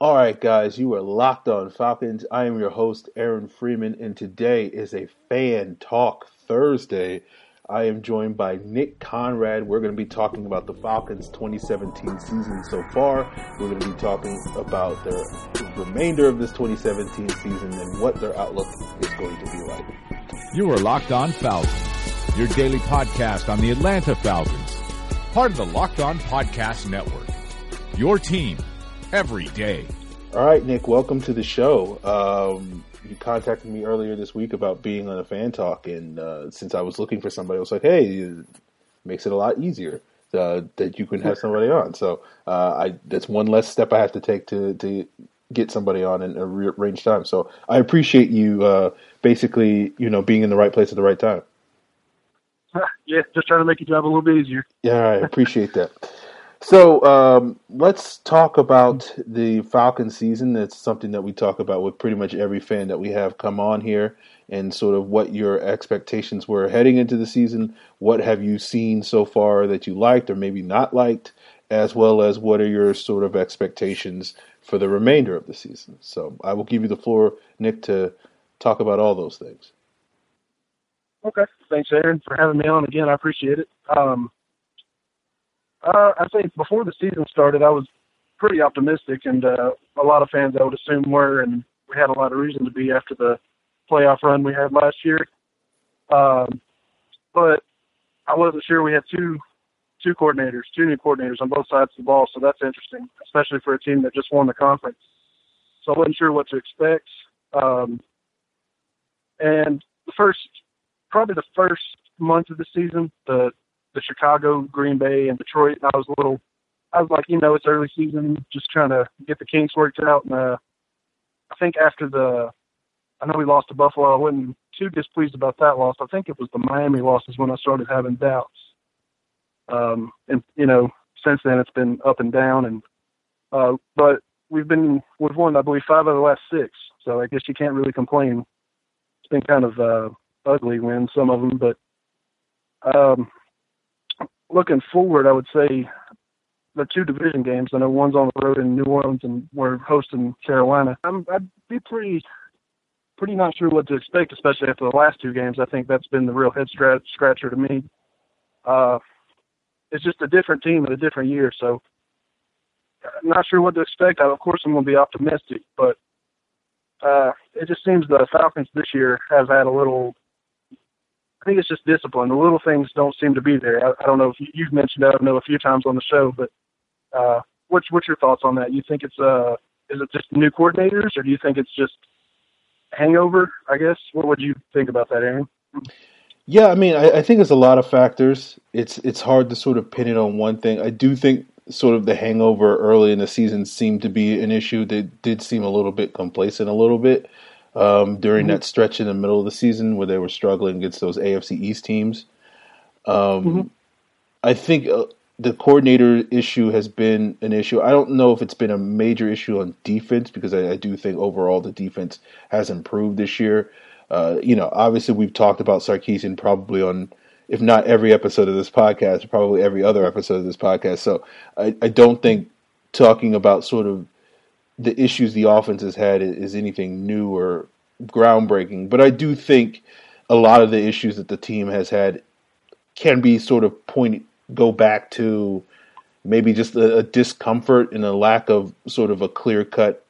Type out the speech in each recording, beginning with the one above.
All right, guys, you are locked on Falcons. I am your host, Aaron Freeman, and today is a Fan Talk Thursday. I am joined by Nick Conrad. We're going to be talking about the Falcons 2017 season so far. We're going to be talking about the remainder of this 2017 season and what their outlook is going to be like. You are Locked On Falcons, your daily podcast on the Atlanta Falcons, part of the Locked On Podcast Network. Your team every day. All right, Nick, welcome to the show. Um, you contacted me earlier this week about being on a fan talk, and uh, since I was looking for somebody, I was like, "Hey, it makes it a lot easier uh, that you can have somebody on." So uh, I that's one less step I have to take to to get somebody on in a range time. So I appreciate you uh, basically, you know, being in the right place at the right time. Yeah, just trying to make your job a little bit easier. Yeah, I appreciate that. So um, let's talk about the Falcon season. That's something that we talk about with pretty much every fan that we have come on here, and sort of what your expectations were heading into the season. What have you seen so far that you liked or maybe not liked, as well as what are your sort of expectations for the remainder of the season. So I will give you the floor, Nick, to talk about all those things. Okay, thanks, Aaron, for having me on again. I appreciate it. Um, uh, I think before the season started, I was pretty optimistic, and uh, a lot of fans I would assume were, and we had a lot of reason to be after the playoff run we had last year. Um, but I wasn't sure we had two two coordinators, two new coordinators on both sides of the ball, so that's interesting, especially for a team that just won the conference. So I wasn't sure what to expect. Um, and the first, probably the first month of the season, the the Chicago, Green Bay, and Detroit. I was a little, I was like, you know, it's early season, just trying to get the kinks worked out. And uh, I think after the, I know we lost to Buffalo. I wasn't too displeased about that loss. I think it was the Miami losses when I started having doubts. Um, and you know, since then it's been up and down. And uh, but we've been we've won, I believe, five of the last six. So I guess you can't really complain. It's been kind of uh, ugly wins, some of them, but um, looking forward, I would say the two division games. I know one's on the road in New Orleans, and we're hosting Carolina. I'm, I'd be pretty, pretty not sure what to expect, especially after the last two games. I think that's been the real head scratcher to me. Uh, it's just a different team and a different year, so I'm not sure what to expect. I, of course, I'm going to be optimistic, but uh, it just seems the Falcons this year have had a little think it's just discipline. The little things don't seem to be there. I, I don't know if you, you've mentioned that. I know a few times on the show, but uh, what's what's your thoughts on that? You think it's uh, is it just new coordinators, or do you think it's just hangover? I guess. What would you think about that, Aaron? Yeah, I mean, I, I think it's a lot of factors. It's it's hard to sort of pin it on one thing. I do think sort of the hangover early in the season seemed to be an issue. They did seem a little bit complacent, a little bit um, during mm-hmm. that stretch in the middle of the season where they were struggling against those AFC East teams. Um, mm-hmm. I think uh, the coordinator issue has been an issue. I don't know if it's been a major issue on defense because I, I do think overall the defense has improved this year. Uh, you know, obviously we've talked about Sarkisian probably on, if not every episode of this podcast, probably every other episode of this podcast. So I, I don't think talking about sort of the issues the offense has had is anything new or groundbreaking. But I do think a lot of the issues that the team has had can be sort of point go back to maybe just a, a discomfort and a lack of sort of a clear cut.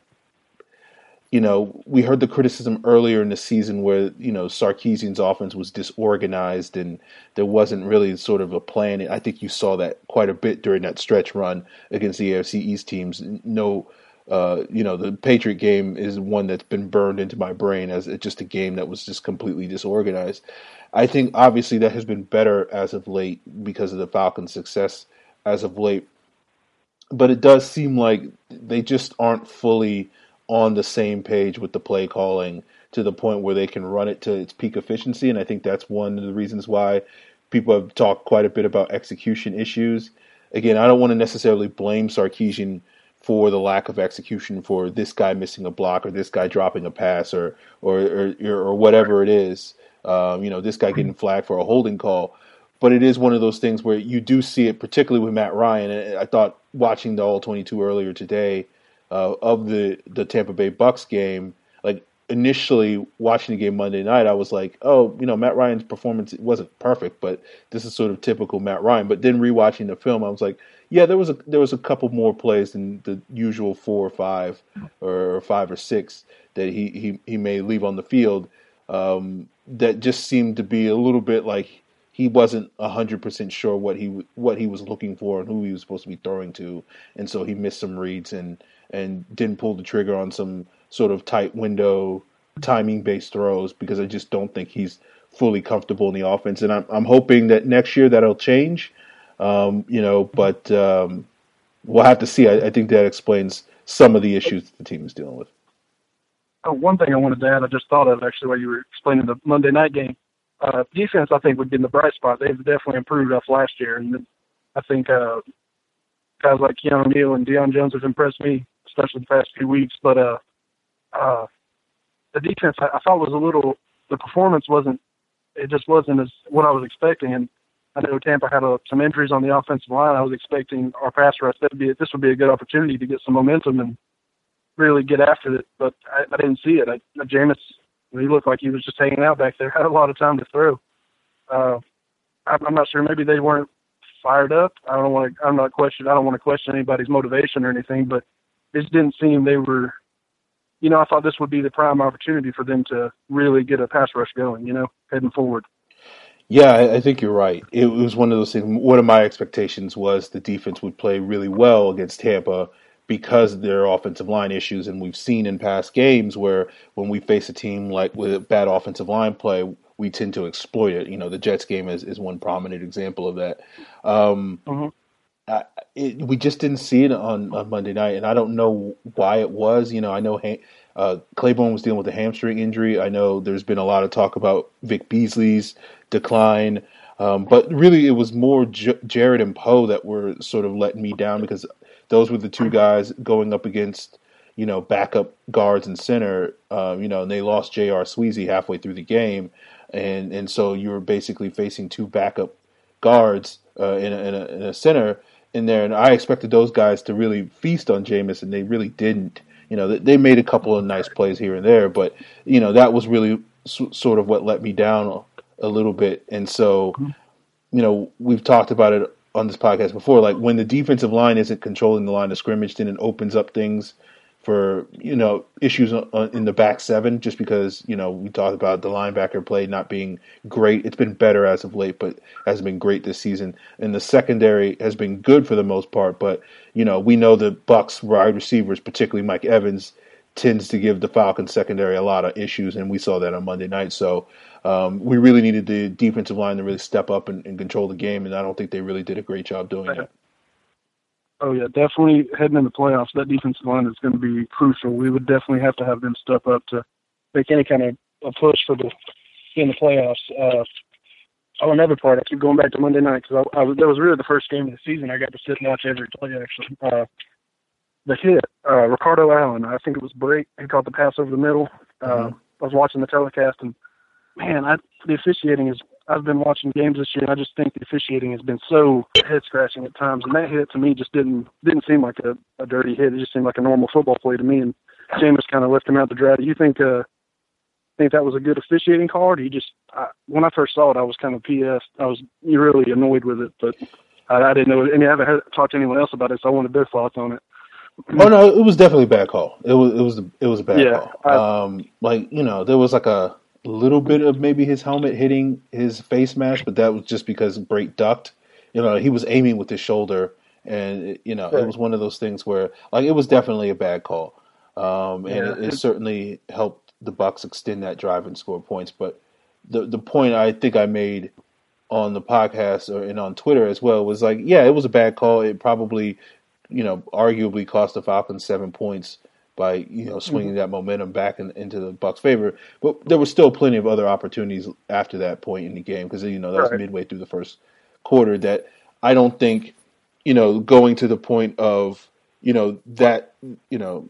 You know, we heard the criticism earlier in the season where you know Sarkisian's offense was disorganized and there wasn't really sort of a plan. I think you saw that quite a bit during that stretch run against the AFC East teams. No uh, you know, the Patriot game is one that's been burned into my brain as just a game that was just completely disorganized. I think obviously that has been better as of late because of the Falcons' success as of late. But it does seem like they just aren't fully on the same page with the play calling to the point where they can run it to its peak efficiency. And I think that's one of the reasons why people have talked quite a bit about execution issues. Again, I don't want to necessarily blame Sarkisian for the lack of execution for this guy missing a block or this guy dropping a pass or or or, or whatever it is. Um, you know, this guy getting flagged for a holding call. But it is one of those things where you do see it, particularly with Matt Ryan. And I thought watching the All 22 earlier today, uh, of the the Tampa Bay Bucks game, like initially watching the game Monday night, I was like, oh, you know, Matt Ryan's performance wasn't perfect, but this is sort of typical Matt Ryan. But then rewatching the film, I was like, yeah, there was a there was a couple more plays than the usual four or five or five or six that he he, he may leave on the field um, that just seemed to be a little bit like he wasn't hundred percent sure what he what he was looking for and who he was supposed to be throwing to, and so he missed some reads and and didn't pull the trigger on some sort of tight window timing based throws because I just don't think he's fully comfortable in the offense. And I'm I'm hoping that next year that'll change. Um, you know, but um, we'll have to see. I, I, think that explains some of the issues the team is dealing with. Oh, one thing I wanted to add, I just thought of actually while you were explaining the Monday night game. Uh, defense, I think, would be in the bright spot. They've definitely improved off last year, and I think uh, guys like Keanu Neal and Deion Jones have impressed me, especially the past few weeks. But uh, uh, the defense, I, I thought was a little. The performance wasn't. It just wasn't as what I was expecting, and I know Tampa had a, some injuries on the offensive line. I was expecting our pass rush. That'd be this would be a good opportunity to get some momentum and really get after it. But I, I didn't see it. I, Jameis, he looked like he was just hanging out back there. Had a lot of time to throw. Uh, I'm, I'm not sure. Maybe they weren't fired up. I don't want to. I'm not question. I don't want to question anybody's motivation or anything, but it just didn't seem they were. You know, I thought this would be the prime opportunity for them to really get a pass rush going. You know, heading forward. Yeah, I think you're right. It was one of those things. One of my expectations was the defense would play really well against Tampa because of their offensive line issues, and we've seen in past games where when we face a team like with bad offensive line play, we tend to exploit it. You know, the Jets game is, is one prominent example of that. Um, mm-hmm. I, it, we just didn't see it on, on Monday night, and I don't know why it was. You know, I know uh, Clayborn was dealing with a hamstring injury. I know there's been a lot of talk about Vic Beasley's decline. Um, but really, it was more J- Jarrett and Poe that were sort of letting me down because those were the two guys going up against, you know, backup guards and center. Um, you know, and they lost J.R. Sweezy halfway through the game, and and so you were basically facing two backup guards uh, in, a, in, a, in a center in there, and I expected those guys to really feast on Jameis, and they really didn't. You know, they made a couple of nice plays here and there, but you know that was really sort of what let me down a little bit. And so, mm-hmm. you know, we've talked about it on this podcast before. Like when the defensive line isn't controlling the line of scrimmage, then it opens up things for you know issues in the back seven. Just because you know we talked about the linebacker play not being great. It's been better as of late, but hasn't been great this season. And the secondary has been good for the most part. But you know we know the Bucks wide receivers, particularly Mike Evans, tends to give the Falcons secondary a lot of issues, and we saw that on Monday night. So um, we really needed the defensive line to really step up and, and, control the game, and I don't think they really did a great job doing that. Oh yeah, definitely heading into the playoffs, that defensive line is going to be crucial. We would definitely have to have them step up to make any kind of a push for the in the playoffs. Uh, oh, another part, I keep going back to Monday night because I, I was, that was really the first game of the season. I got to sit and watch every play actually. Uh, the hit, uh, Ricardo Allen, I think it was Brate. He caught the pass over the middle. Uh, mm-hmm. I was watching the telecast and man, I, the officiating is. I've been watching games this year, and I just think the officiating has been so head scratching at times. And that hit to me just didn't didn't seem like a, a dirty hit. It just seemed like a normal football play to me. And Jameis kind of left him out to dry. Do you think uh think that was a good officiating call? Or do you just I, when I first saw it, I was kind of PS. I was really annoyed with it, but I, I didn't know. I mean, I haven't had, talked to anyone else about it, so I wanted their thoughts on it. Oh no, it was definitely a bad call. It was it was it was a bad yeah, call. I, um, like you know, there was like a little bit of maybe his helmet hitting his face mask, but that was just because Brate ducked. You know, he was aiming with his shoulder, and you know, right. it was one of those things where like it was definitely a bad call, um, and yeah. it, it, certainly helped the Bucks extend that drive and score points. But the the point I think I made on the podcast or and on Twitter as well was like, yeah, it was a bad call. It probably, you know, arguably cost the Falcons seven points by you know swinging mm-hmm. that momentum back in, into the Bucks' favor. But there was still plenty of other opportunities after that point in the game because you know that was midway through the first quarter that I don't think you know going to the point of you know that you know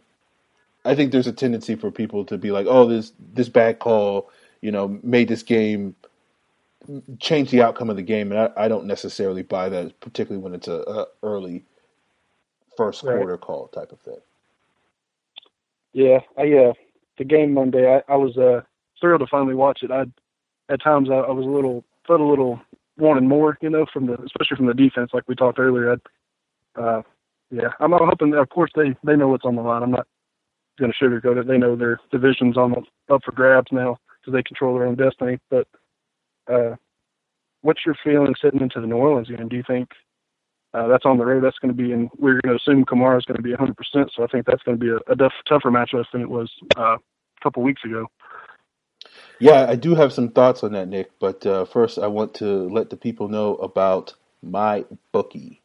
I think there's a tendency for people to be like, oh, this this bad call, you know, made this game change the outcome of the game, and I, I don't necessarily buy that, particularly when it's a, a early first quarter right. call type of thing. Yeah, I uh, the game Monday, I, I was uh thrilled to finally watch it. I at times I, I was a little felt a little wanting more, you know, from the especially from the defense, like we talked earlier. I, uh, yeah, I'm, hoping. That, of course, they they know what's on the line. I'm not going to sugarcoat it. They know their division's on up for grabs now because they control their own destiny. But uh, what's your feeling sitting into the New Orleans game? Do you think uh, that's on the road? That's going to be, and we're going to assume Kamara is going to be 100%. So I think that's going to be a, a tough, tougher matchup than it was uh, a couple weeks ago. Yeah, I do have some thoughts on that, Nick. But uh, first, I want to let the people know about my bookie.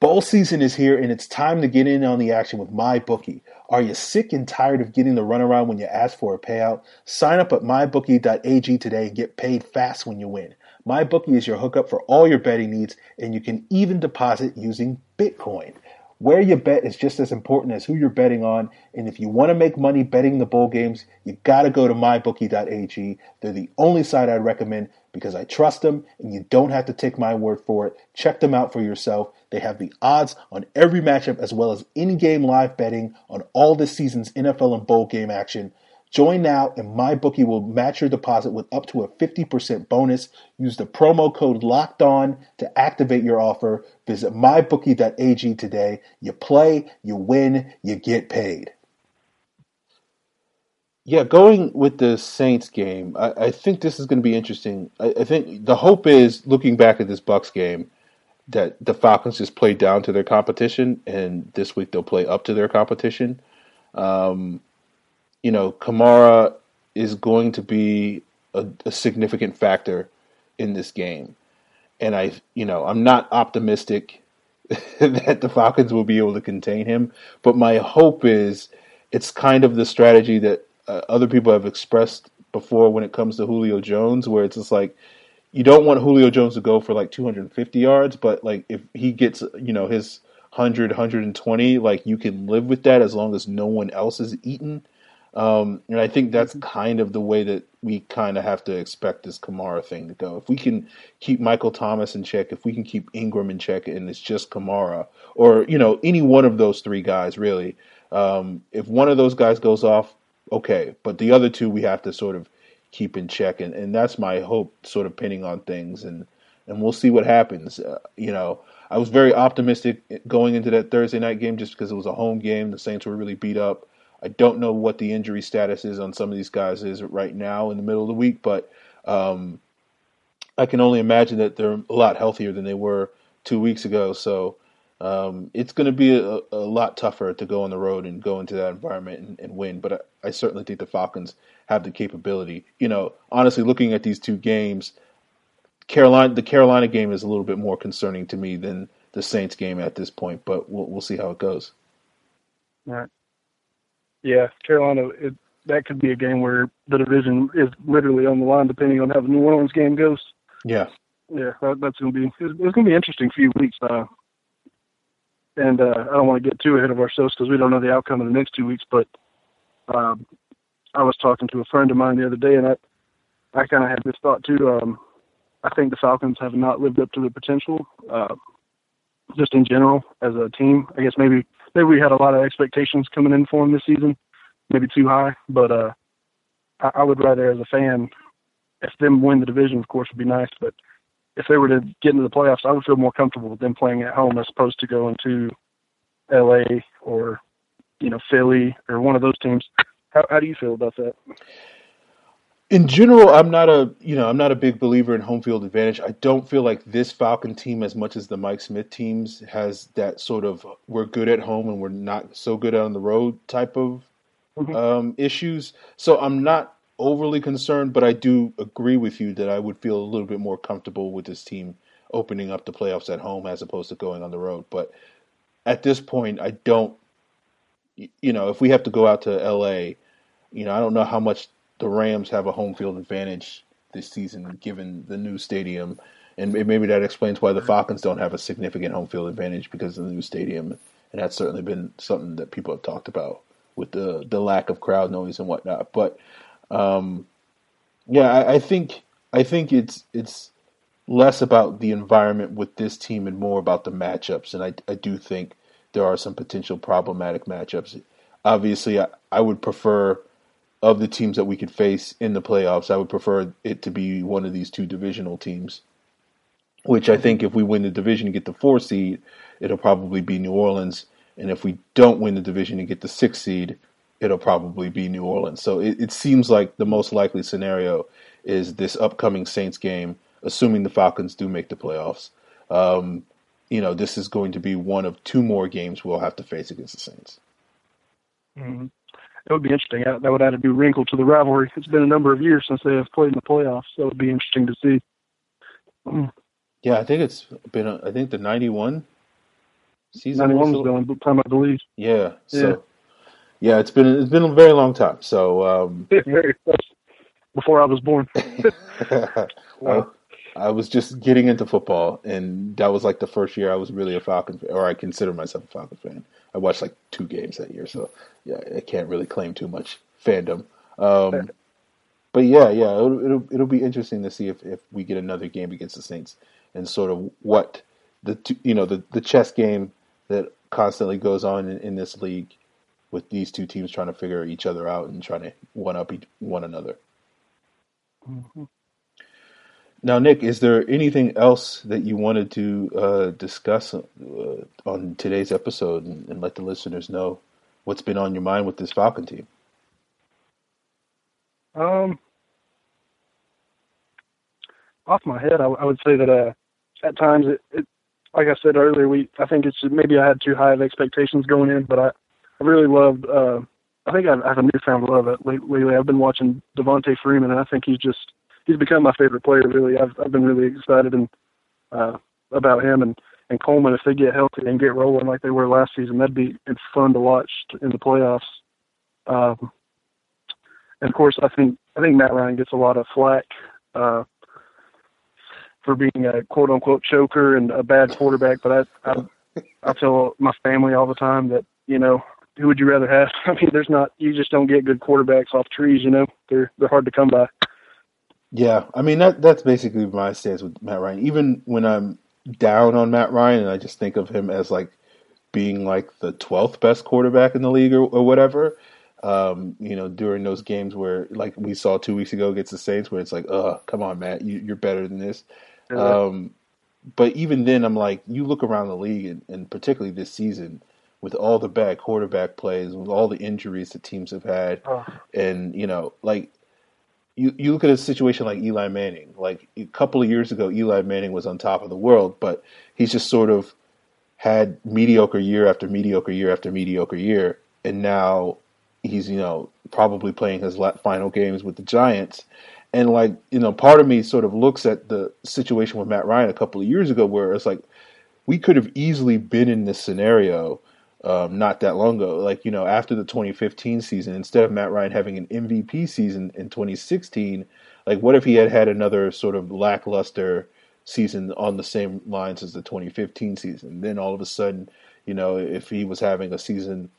Bowl season is here, and it's time to get in on the action with MyBookie. Are you sick and tired of getting the runaround when you ask for a payout? Sign up at mybookie.ag today and get paid fast when you win. MyBookie is your hookup for all your betting needs, and you can even deposit using Bitcoin. Where you bet is just as important as who you're betting on. And if you want to make money betting the bowl games, you got to go to mybookie.ag. They're the only site I'd recommend because I trust them and you don't have to take my word for it. Check them out for yourself. They have the odds on every matchup as well as in game live betting on all this season's NFL and bowl game action. Join now and MyBookie will match your deposit with up to a 50% bonus. Use the promo code LOCKED ON to activate your offer. Visit mybookie.ag today. You play, you win, you get paid. Yeah, going with the Saints game, I, I think this is going to be interesting. I, I, think the hope is looking back at this Bucks game that the Falcons just played down to their competition, and this week they'll play up to their competition. Um, you know, Kamara is going to be a, a significant factor in this game. And I, you know, I'm not optimistic that the Falcons will be able to contain him, but my hope is it's kind of the strategy that uh, other people have expressed before when it comes to Julio Jones, where it's just like you don't want Julio Jones to go for like 250 yards, but like if he gets, you know, his 100, 120, like you can live with that as long as no one else is eating. Um, and I think that's kind of the way that we kind of have to expect this Kamara thing to go. If we can keep Michael Thomas in check, if we can keep Ingram in check, and it's just Kamara, or you know any one of those three guys, really. Um, if one of those guys goes off, okay, but the other two we have to sort of keep in check, and, and that's my hope, sort of pinning on things, and and we'll see what happens. Uh, you know, I was very optimistic going into that Thursday night game just because it was a home game. The Saints were really beat up. I don't know what the injury status is on some of these guys is right now in the middle of the week, but um, I can only imagine that they're a lot healthier than they were two weeks ago. So um, it's going to be a, a, lot tougher to go on the road and go into that environment and, and win. But I, I, certainly think the Falcons have the capability. You know, honestly, looking at these two games, Carolina, the Carolina game is a little bit more concerning to me than the Saints game at this point. But we'll we'll see how it goes. All right. Yeah, Carolina. It, that could be a game where the division is literally on the line, depending on how the New Orleans game goes. Yeah. Yeah, that, that's gonna be it's, it's gonna be an interesting few weeks. Uh, and uh, I don't want to get too ahead of ourselves because we don't know the outcome of the next two weeks. But um, I was talking to a friend of mine the other day, and I I kind of had this thought too. Um, I think the Falcons have not lived up to their potential, uh, just in general as a team. I guess maybe maybe we had a lot of expectations coming in for them this season, maybe too high. But uh, I, I would rather, as a fan, if them win the division, of course, would be nice. But if they were to get into the playoffs, I would feel more comfortable with them playing at home as opposed to going to L.A. or you know Philly or one of those teams. How, how do you feel about that? In general, I'm not a you know I'm not a big believer in home field advantage. I don't feel like this Falcon team, as much as the Mike Smith teams, has that sort of we're good at home and we're not so good on the road type of mm-hmm. um, issues. So I'm not overly concerned, but I do agree with you that I would feel a little bit more comfortable with this team opening up the playoffs at home as opposed to going on the road. But at this point, I don't, you know, if we have to go out to LA, you know, I don't know how much the Rams have a home field advantage this season given the new stadium. And maybe that explains why the Falcons don't have a significant home field advantage because of the new stadium. And that's certainly been something that people have talked about with the, the lack of crowd noise and whatnot. But um, yeah, I, I think I think it's it's less about the environment with this team and more about the matchups. And I I do think there are some potential problematic matchups. obviously, I, I would prefer of the teams that we could face in the playoffs, I would prefer it to be one of these two divisional teams. Which I think if we win the division and get the four seed, it'll probably be New Orleans. And if we don't win the division and get the six seed, it'll probably be New Orleans. So it, it seems like the most likely scenario is this upcoming Saints game, assuming the Falcons do make the playoffs. Um, you know, this is going to be one of two more games we'll have to face against the Saints. Mm-hmm that would be interesting. That would add a new wrinkle to the rivalry. It's been a number of years since they have played in the playoffs, so it would be interesting to see. Mm. Yeah, I think it's been. A, I think the '91 season. '91 was the only time I believe. Yeah. So, yeah. yeah, it's been it's been a very long time. So um, very before I was born. wow. I was just getting into football, and that was like the first year I was really a Falcon fan, or I consider myself a Falcon fan. I watched like two games that year, so yeah, I can't really claim too much fandom. Um, but yeah, yeah, it'll, it'll, it'll be interesting to see if, if we get another game against the Saints and sort of what the two, you know the the chess game that constantly goes on in, in this league with these two teams trying to figure each other out and trying to one up each, one another. Mm-hmm. Now, Nick, is there anything else that you wanted to uh, discuss uh, on today's episode and, and, let the listeners know what's been on your mind with this Falcon team? Um, off my head, I, I would say that uh, at times, it, it, like I said earlier, we I think it's maybe I had too high of expectations going in, but I, I really loved. Uh, I think I have a newfound love it lately. I've been watching Devonta Freeman, and I think he's just he's become my favorite player. Really, I've I've been really excited and uh, about him and and Coleman. If they get healthy and get rolling like they were last season, that'd be it's fun to watch in the playoffs. Um, and of course, I think I think Matt Ryan gets a lot of flack uh, for being a quote unquote choker and a bad quarterback. But I, I I tell my family all the time that you know who would you rather have? I mean, there's not you just don't get good quarterbacks off trees. You know, they're they're hard to come by. Yeah, I mean that that's basically my stance with Matt Ryan. Even when I'm down on Matt Ryan and I just think of him as like being like the twelfth best quarterback in the league or, or whatever. Um, you know, during those games where like we saw two weeks ago against the Saints, where it's like, "Uh, come on, Matt, you, are better than this." Um, but even then, I'm like, you look around the league, and, and particularly this season, with all the bad quarterback plays, with all the injuries that teams have had, oh. and you know, like you, you look at a situation like Eli Manning. Like a couple of years ago, Eli Manning was on top of the world, but he's just sort of had mediocre year after mediocre year after mediocre year, and now he's you know probably playing his final games with the Giants. And like you know, part of me sort of looks at the situation with Matt Ryan a couple of years ago, where it's like we could have easily been in this scenario um, not that long ago. Like, you know, after the 2015 season, instead of Matt Ryan having an MVP season in 2016, like, what if he had had another sort of lackluster season on the same lines as the 2015 season? Then all of a sudden, you know, if he was having a season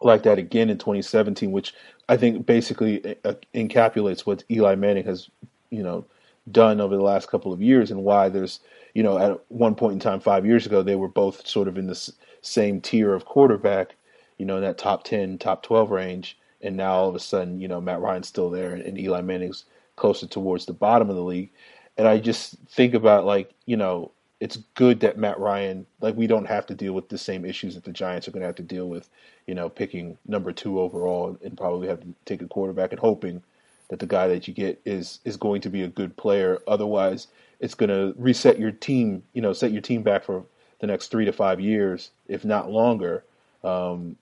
like that again in 2017, which I think basically uh, encapsulates what Eli Manning has, you know, done over the last couple of years and why there's, you know, at one point in time, five years ago, they were both sort of in this same tier of quarterback, you know, in that top 10, top 12 range. And now all of a sudden, you know, Matt Ryan's still there and, Eli Manning's closer towards the bottom of the league. And I just think about like, you know, it's good that Matt Ryan, like, we don't have to deal with the same issues that the Giants are going to have to deal with, you know, picking number two overall and probably have to take a quarterback and hoping that the guy that you get is is going to be a good player. Otherwise, it's going to reset your team, you know, set your team back for the next three to five years, if not longer. Um,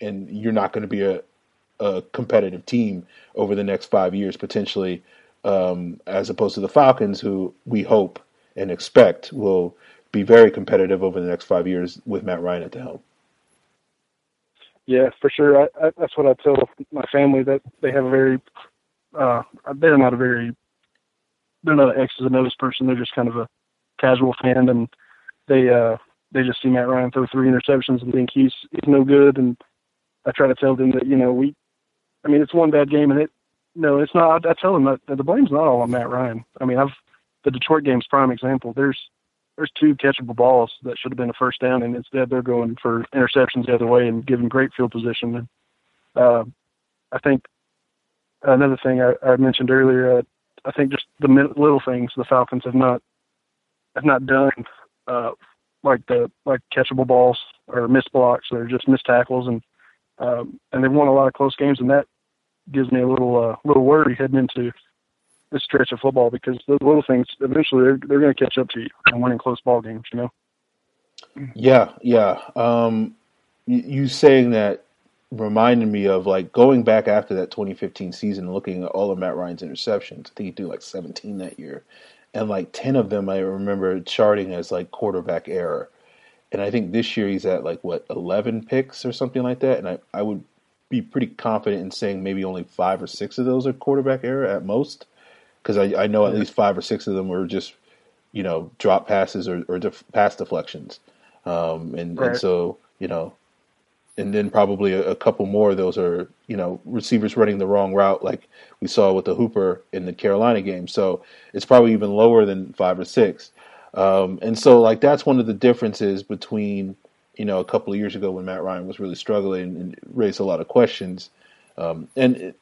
and you're not going to be a, a, competitive team over the next five years, potentially, um, as opposed to the Falcons, who we hope and expect will be very competitive over the next five years with Matt Ryan at the helm. Yeah, for sure. I, I, that's what I tell my family that they have a very, uh, they're not a very, they're not an X's and O's person. They're just kind of a casual fan, and they uh they just see Matt Ryan throw three interceptions and think he's he's no good. And I try to tell them that you know we, I mean it's one bad game and it no it's not. I, I tell them that, the blame's not all on Matt Ryan. I mean I've the Detroit game's prime example. There's there's two catchable balls that should have been a first down, and instead they're going for interceptions the other way and giving great field position. And uh, I think another thing I, I mentioned earlier, uh, I think just the little things the Falcons have not have not done, uh, like the like catchable balls or missed blocks or just missed tackles, and um, and they've won a lot of close games, and that gives me a little uh, little worry heading into this stretch of football because those little things eventually they're they're going to catch up to you and winning close ball games. You know. Yeah, yeah. Um, you, saying that reminded me of like going back after that 2015 season looking at all of Matt Ryan's interceptions. I think he threw like 17 that year, and like 10 of them I remember charting as like quarterback error. And I think this year he's at like what 11 picks or something like that. And I, I would be pretty confident in saying maybe only five or six of those are quarterback error at most, because I, I know at least five or six of them were just you know drop passes or, or def- pass deflections. Um, and, right. and so you know and then probably a, a, couple more of those are you know receivers running the wrong route, like we saw with the Hooper in the Carolina game. So it's probably even lower than five or six. Um, and so like that's one of the differences between you know a couple of years ago when Matt Ryan was really struggling and raised a lot of questions. Um, and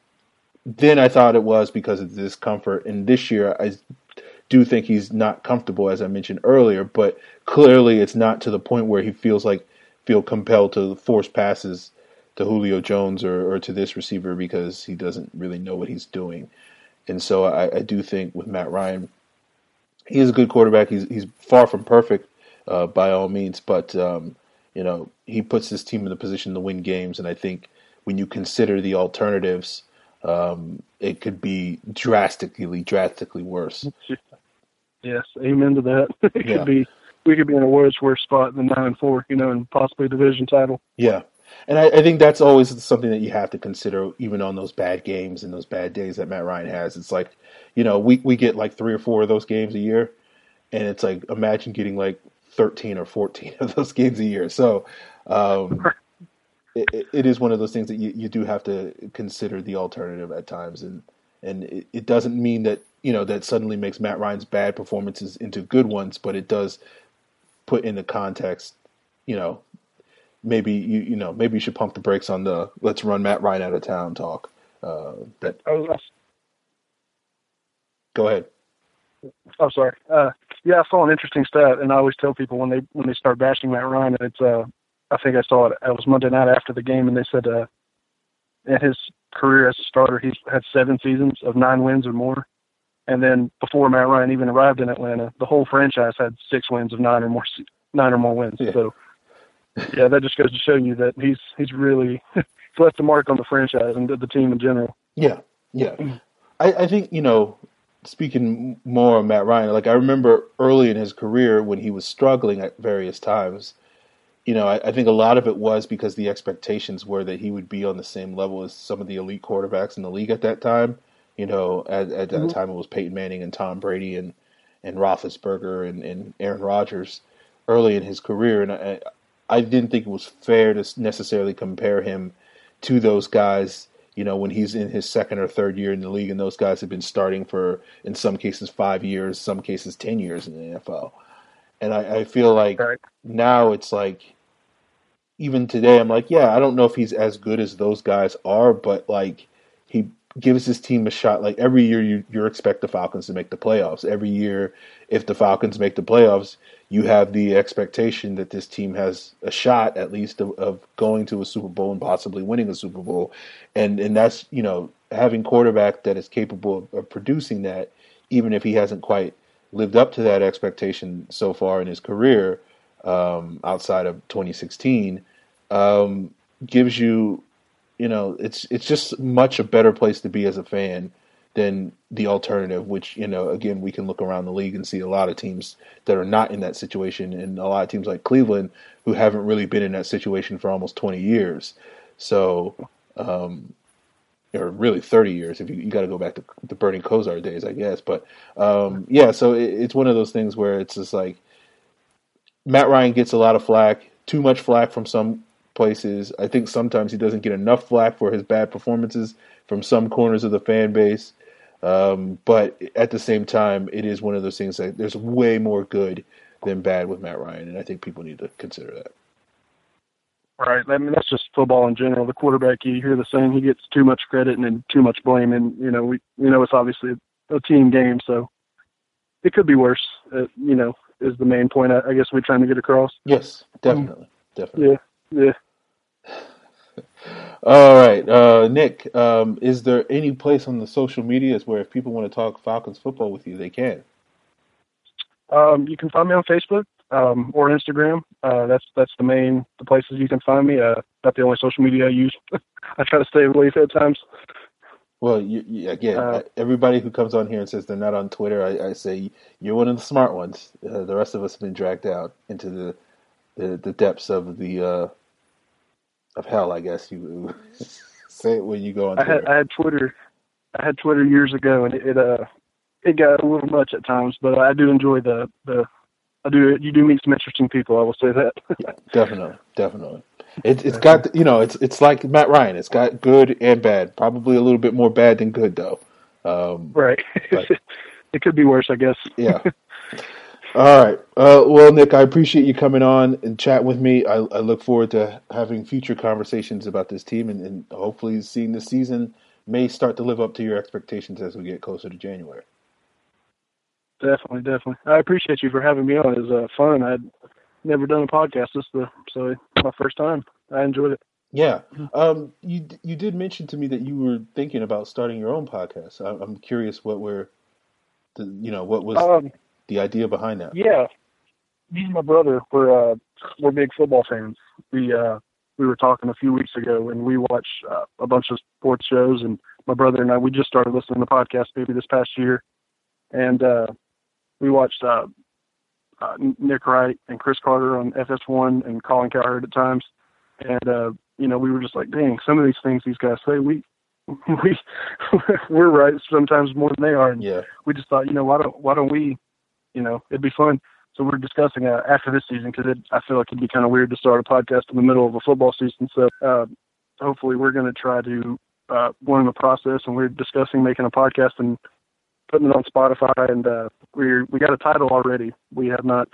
then I thought it was because of discomfort. And this year I do think he's not comfortable, as I mentioned earlier. But clearly, it's not to the point where he feels like feel compelled to force passes to Julio Jones or, or to this receiver because he doesn't really know what he's doing. And so I, I do think with Matt Ryan, he is a good quarterback. He's he's far from perfect uh, by all means, but um, you know he puts his team in the position to win games. And I think when you consider the alternatives, um, it could be drastically, drastically worse. Yes, amen to that. it yeah. could be we could be in a worse worse spot than nine and four, you know, and possibly a division title. Yeah. And I, I, think that's always something that you have to consider, even on those bad games and those bad days that Matt Ryan has. It's like, you know, we, we get like three or four of those games a year, and it's like imagine getting like thirteen or fourteen of those games a year. So, um, it, it is one of those things that you, you do have to consider the alternative at times, and and it, it doesn't mean that you know that suddenly makes Matt Ryan's bad performances into good ones, but it does put into context, you know, maybe you you know maybe you should pump the brakes on the let's run Matt Ryan out of town talk. Uh, that go ahead. Oh, sorry. Uh, yeah, I saw an interesting stat, and I always tell people when they when they start bashing Matt Ryan, and it's uh, I think I saw it. It was Monday night after the game, and they said uh, in his career as a starter, he's had seven seasons of nine wins or more. And then before Matt Ryan even arrived in Atlanta, the whole franchise had six wins of nine or more nine or more wins. Yeah. So yeah, that just goes to show you that he's he's really he's left a mark on the franchise and the team in general. Yeah, yeah. I, I think you know, speaking more of Matt Ryan, like I remember early in his career when he was struggling at various times. You know, I, I think a lot of it was because the expectations were that he would be on the same level as some of the elite quarterbacks in the league at that time you know, at, at that mm-hmm. time it was Peyton Manning and Tom Brady and and Roethlisberger and, and Aaron Rodgers early in his career, and I, I didn't think it was fair to necessarily compare him to those guys. You know, when he's in his second or third year in the league, and those guys have been starting for, in some cases, five years, some cases, ten years in the NFL. And I, I feel like right. now it's like, even today, I'm like, yeah, I don't know if he's as good as those guys are, but like he gives his team a shot. Like every year, you you expect the Falcons to make the playoffs. Every year, if the Falcons make the playoffs, you have the expectation that this team has a shot, at least, of, of going to a Super Bowl and possibly winning a Super Bowl. And and that's you know having quarterback that is capable of, of producing that, even if he hasn't quite lived up to that expectation so far in his career, um, outside of 2016, um, gives you you know, it's it's just much a better place to be as a fan than the alternative, which, you know, again, we can look around the league and see a lot of teams that are not in that situation and a lot of teams like Cleveland who haven't really been in that situation for almost 20 years. So, um, or really 30 years if you, you got to go back to the Bernie Kosar days, I guess. But, um, yeah, so it, it's one of those things where it's just like Matt Ryan gets a lot of flack, too much flack from some places. I think sometimes he doesn't get enough flack for his bad performances from some corners of the fan base. Um, but at the same time, it is one of those things that there's way more good than bad with Matt Ryan, and I think people need to consider that. Right. I mean, that's just football in general. The quarterback, you hear the saying, he gets too much credit and then too much blame. And, you know, we, we know it's obviously a team game, so it could be worse, uh, you know, is the main point I, I guess we're trying to get across. Yes, definitely. Definitely. Yeah. Yeah. All right, uh, Nick. Um, is there any place on the social medias where if people want to talk Falcons football with you, they can? Um, you can find me on Facebook um, or Instagram. Uh, that's that's the main the places you can find me. Uh, not the only social media I use. I try to stay away at times. Well, you, you, again, Uh, everybody who comes on here and says they're not on Twitter, I, I say you're one of the smart ones. Uh, the rest of us have been dragged out into the the, the depths of the uh, of hell. I guess you say it when you go on I had I had Twitter. I had Twitter years ago, and it, it uh it got a little much at times. But I do enjoy the the. I do. You do meet some interesting people. I will say that. yeah, Definitely, definitely. It, it's got you know it's it's like Matt Ryan. It's got good and bad. Probably a little bit more bad than good though. Um, right. Right. it could be worse, I guess. yeah. All right. Uh, well, Nick, I appreciate you coming on and chat with me. I, I look forward to having future conversations about this team and, and hopefully seeing the season may start to live up to your expectations as we get closer to January. Definitely, definitely. I appreciate you for having me on. It was uh, fun. I'd never done a podcast. This is the so my first time. I enjoyed it. Yeah. Um, you you did mention to me that you were thinking about starting your own podcast. I, I'm curious what were the you know what was Um, the idea behind that. yeah, me and my brother we're uh, we're big football fans. We uh, we were talking a few weeks ago, and we watch uh, a bunch of sports shows. And my brother and I we just started listening to podcasts maybe this past year, and uh, we watched uh, uh, Nick Wright and Cris Carter on FS1 and Colin Cowherd at times, and uh, you know we were just like, dang, some of these things these guys say we we we're right sometimes more than they are, and Yeah. we just thought, you know, why don't why don't we, you know, it'd be fun. So we're discussing uh, after this season because I feel like it'd be kind of weird to start a podcast in the middle of a football season. So uh, hopefully we're going to try to uh, learn the process, and we're discussing making a podcast and putting it on Spotify. And uh, we we got a title already. We have not.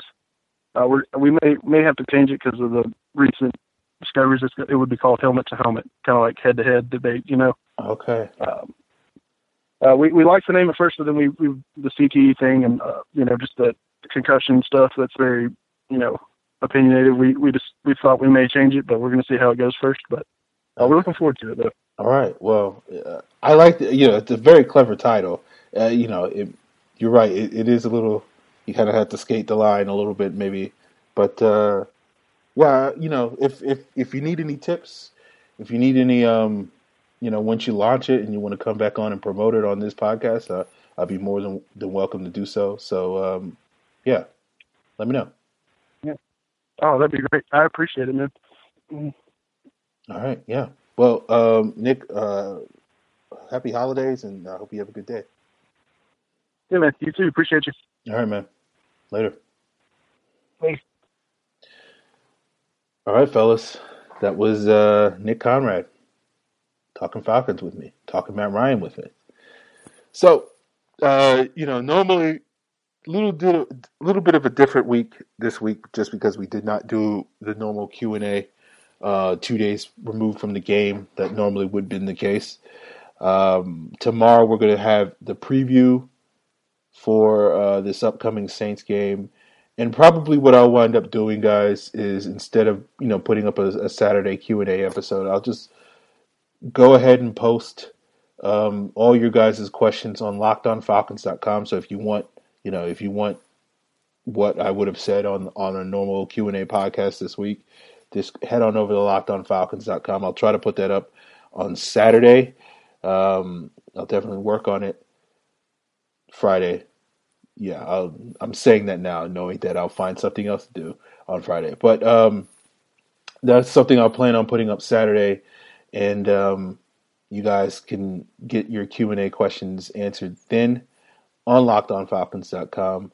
Uh, we we may may have to change it because of the recent discoveries. It's, it would be called helmet to helmet, kind of like head to head debate. You know Okay. um, uh, we we liked the name at first, but then we we the CTE thing and uh, you know just the concussion stuff that's very you know opinionated. We we just we thought we may change it, but we're going to see how it goes first. But uh, we're looking forward to it though. All right. Well, uh, I like the, you know it's a very clever title. Uh, you know, it, you're right. It, it is a little. You kind of have to skate the line a little bit, maybe. But uh, yeah, you know, if if if you need any tips, if you need any, um, you know, once you launch it and you want to come back on and promote it on this podcast, uh, I'll be more than than welcome to do so. So um, yeah, let me know. Yeah. Oh, that'd be great. I appreciate it, man. Mm. All right. Yeah. Well, um, Nick, uh, happy holidays, and I hope you have a good day. Yeah, man. You too. Appreciate you. All right, man. Later. Thanks. All right, fellas. That was uh, Nick Conrad talking Falcons with me, talking Matt Ryan with me. So, uh, you know, normally little bit, little bit of a different week this week, just because we did not do the normal Q and A. Uh, two days removed from the game that normally would have been the case. Um, tomorrow we're going to have the preview for uh, this upcoming Saints game. And probably what I'll wind up doing, guys, is instead of you know putting up a, a Saturday Q and A episode, I'll just go ahead and post um, all your guys' questions on LockedOnFalcons.com. So if you want, you know, if you want what I would have said on on a normal Q and A podcast this week, just head on over to LockedOnFalcons.com. I'll try to put that up on Saturday. Um, I'll definitely work on it Friday yeah, I'll, I'm saying that now, knowing that I'll find something else to do on Friday. But um, that's something I'll plan on putting up Saturday, and um, you guys can get your Q and A questions answered then on LockedOnFalcons.com.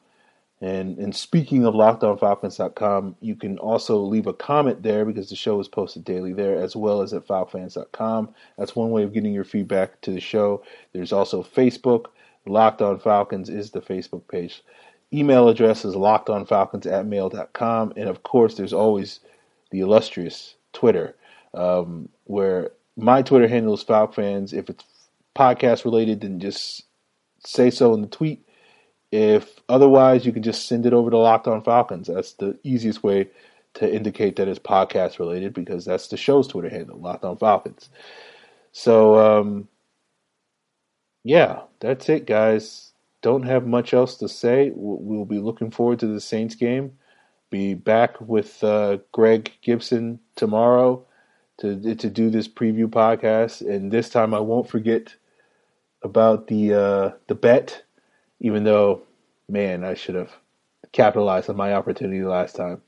And and speaking of LockedOnFalcons.com, you can also leave a comment there because the show is posted daily there, as well as at FalcFans.com. That's one way of getting your feedback to the show. There's also Facebook. Locked on Falcons is the Facebook page. email address is lockedonfalcons at mail.com. And of course, there's always the illustrious Twitter, um, where my Twitter handle is FalcFans. If it's podcast related, then just say so in the tweet. If otherwise, you can just send it over to Locked On Falcons. That's the easiest way to indicate that it's podcast related because that's the show's Twitter handle, Locked On Falcons. So, um, yeah, that's it, guys. Don't have much else to say. We'll be looking forward to the Saints game. Be back with uh, Greg Gibson tomorrow to to do this preview podcast, and this time I won't forget about the uh, the bet. Even though, man, I should have capitalized on my opportunity last time.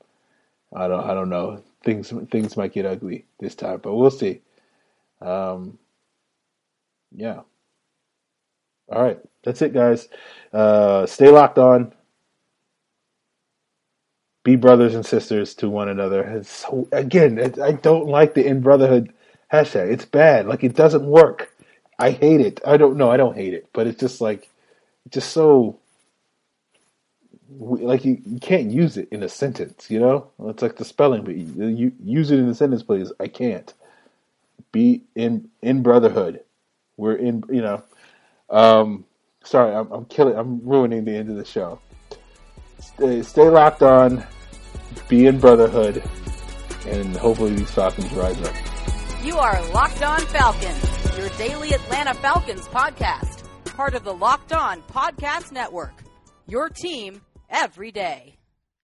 I don't I don't know. Things things might get ugly this time, but we'll see. Um, yeah. All right, that's it, guys. Uh, stay locked on. Be brothers and sisters to one another. It's so again, it, I don't like the in brotherhood hashtag. It's bad. Like it doesn't work. I hate it. I don't know. I don't hate it, but it's just like, just so like you, you can't use it in a sentence, you know? It's like the spelling bee. You, use it in a sentence, please. I can't. Be in in brotherhood. We're in, you know. Um, sorry, I'm, I'm killing. I'm ruining the end of the show. Stay, stay locked on. Be in brotherhood, and hopefully these Falcons rise up. You are Locked On Falcons, your daily Atlanta Falcons podcast, part of the Locked On Podcast Network. Your team every day.